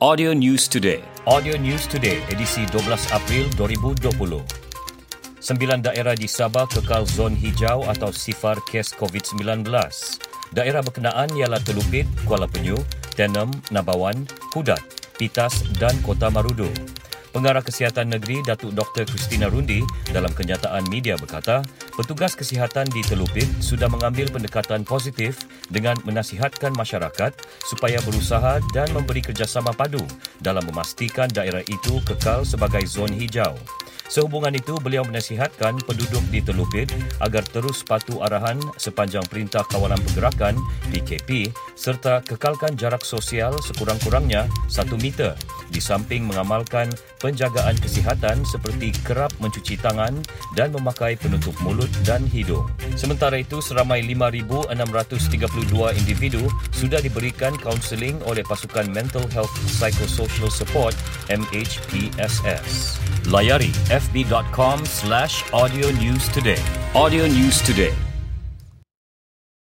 Audio News Today. Audio News Today, edisi 12 April 2020. Sembilan daerah di Sabah kekal zon hijau atau sifar kes COVID-19. Daerah berkenaan ialah Telupit, Kuala Penyu, Tenem, Nabawan, Kudat, Pitas dan Kota Marudu. Pengarah Kesihatan Negeri Datuk Dr. Christina Rundi dalam kenyataan media berkata, petugas kesihatan di Telupit sudah mengambil pendekatan positif dengan menasihatkan masyarakat supaya berusaha dan memberi kerjasama padu dalam memastikan daerah itu kekal sebagai zon hijau. Sehubungan itu, beliau menasihatkan penduduk di Telupit agar terus patuh arahan sepanjang Perintah Kawalan Pergerakan PKP serta kekalkan jarak sosial sekurang-kurangnya 1 meter di samping mengamalkan penjagaan kesihatan seperti kerap mencuci tangan dan memakai penutup mulut dan hidung. Sementara itu, seramai 5,632 individu sudah diberikan kaunseling oleh pasukan Mental Health Psychosocial Support MHPSS. Layari fb.com slash audio news today. Audio News Today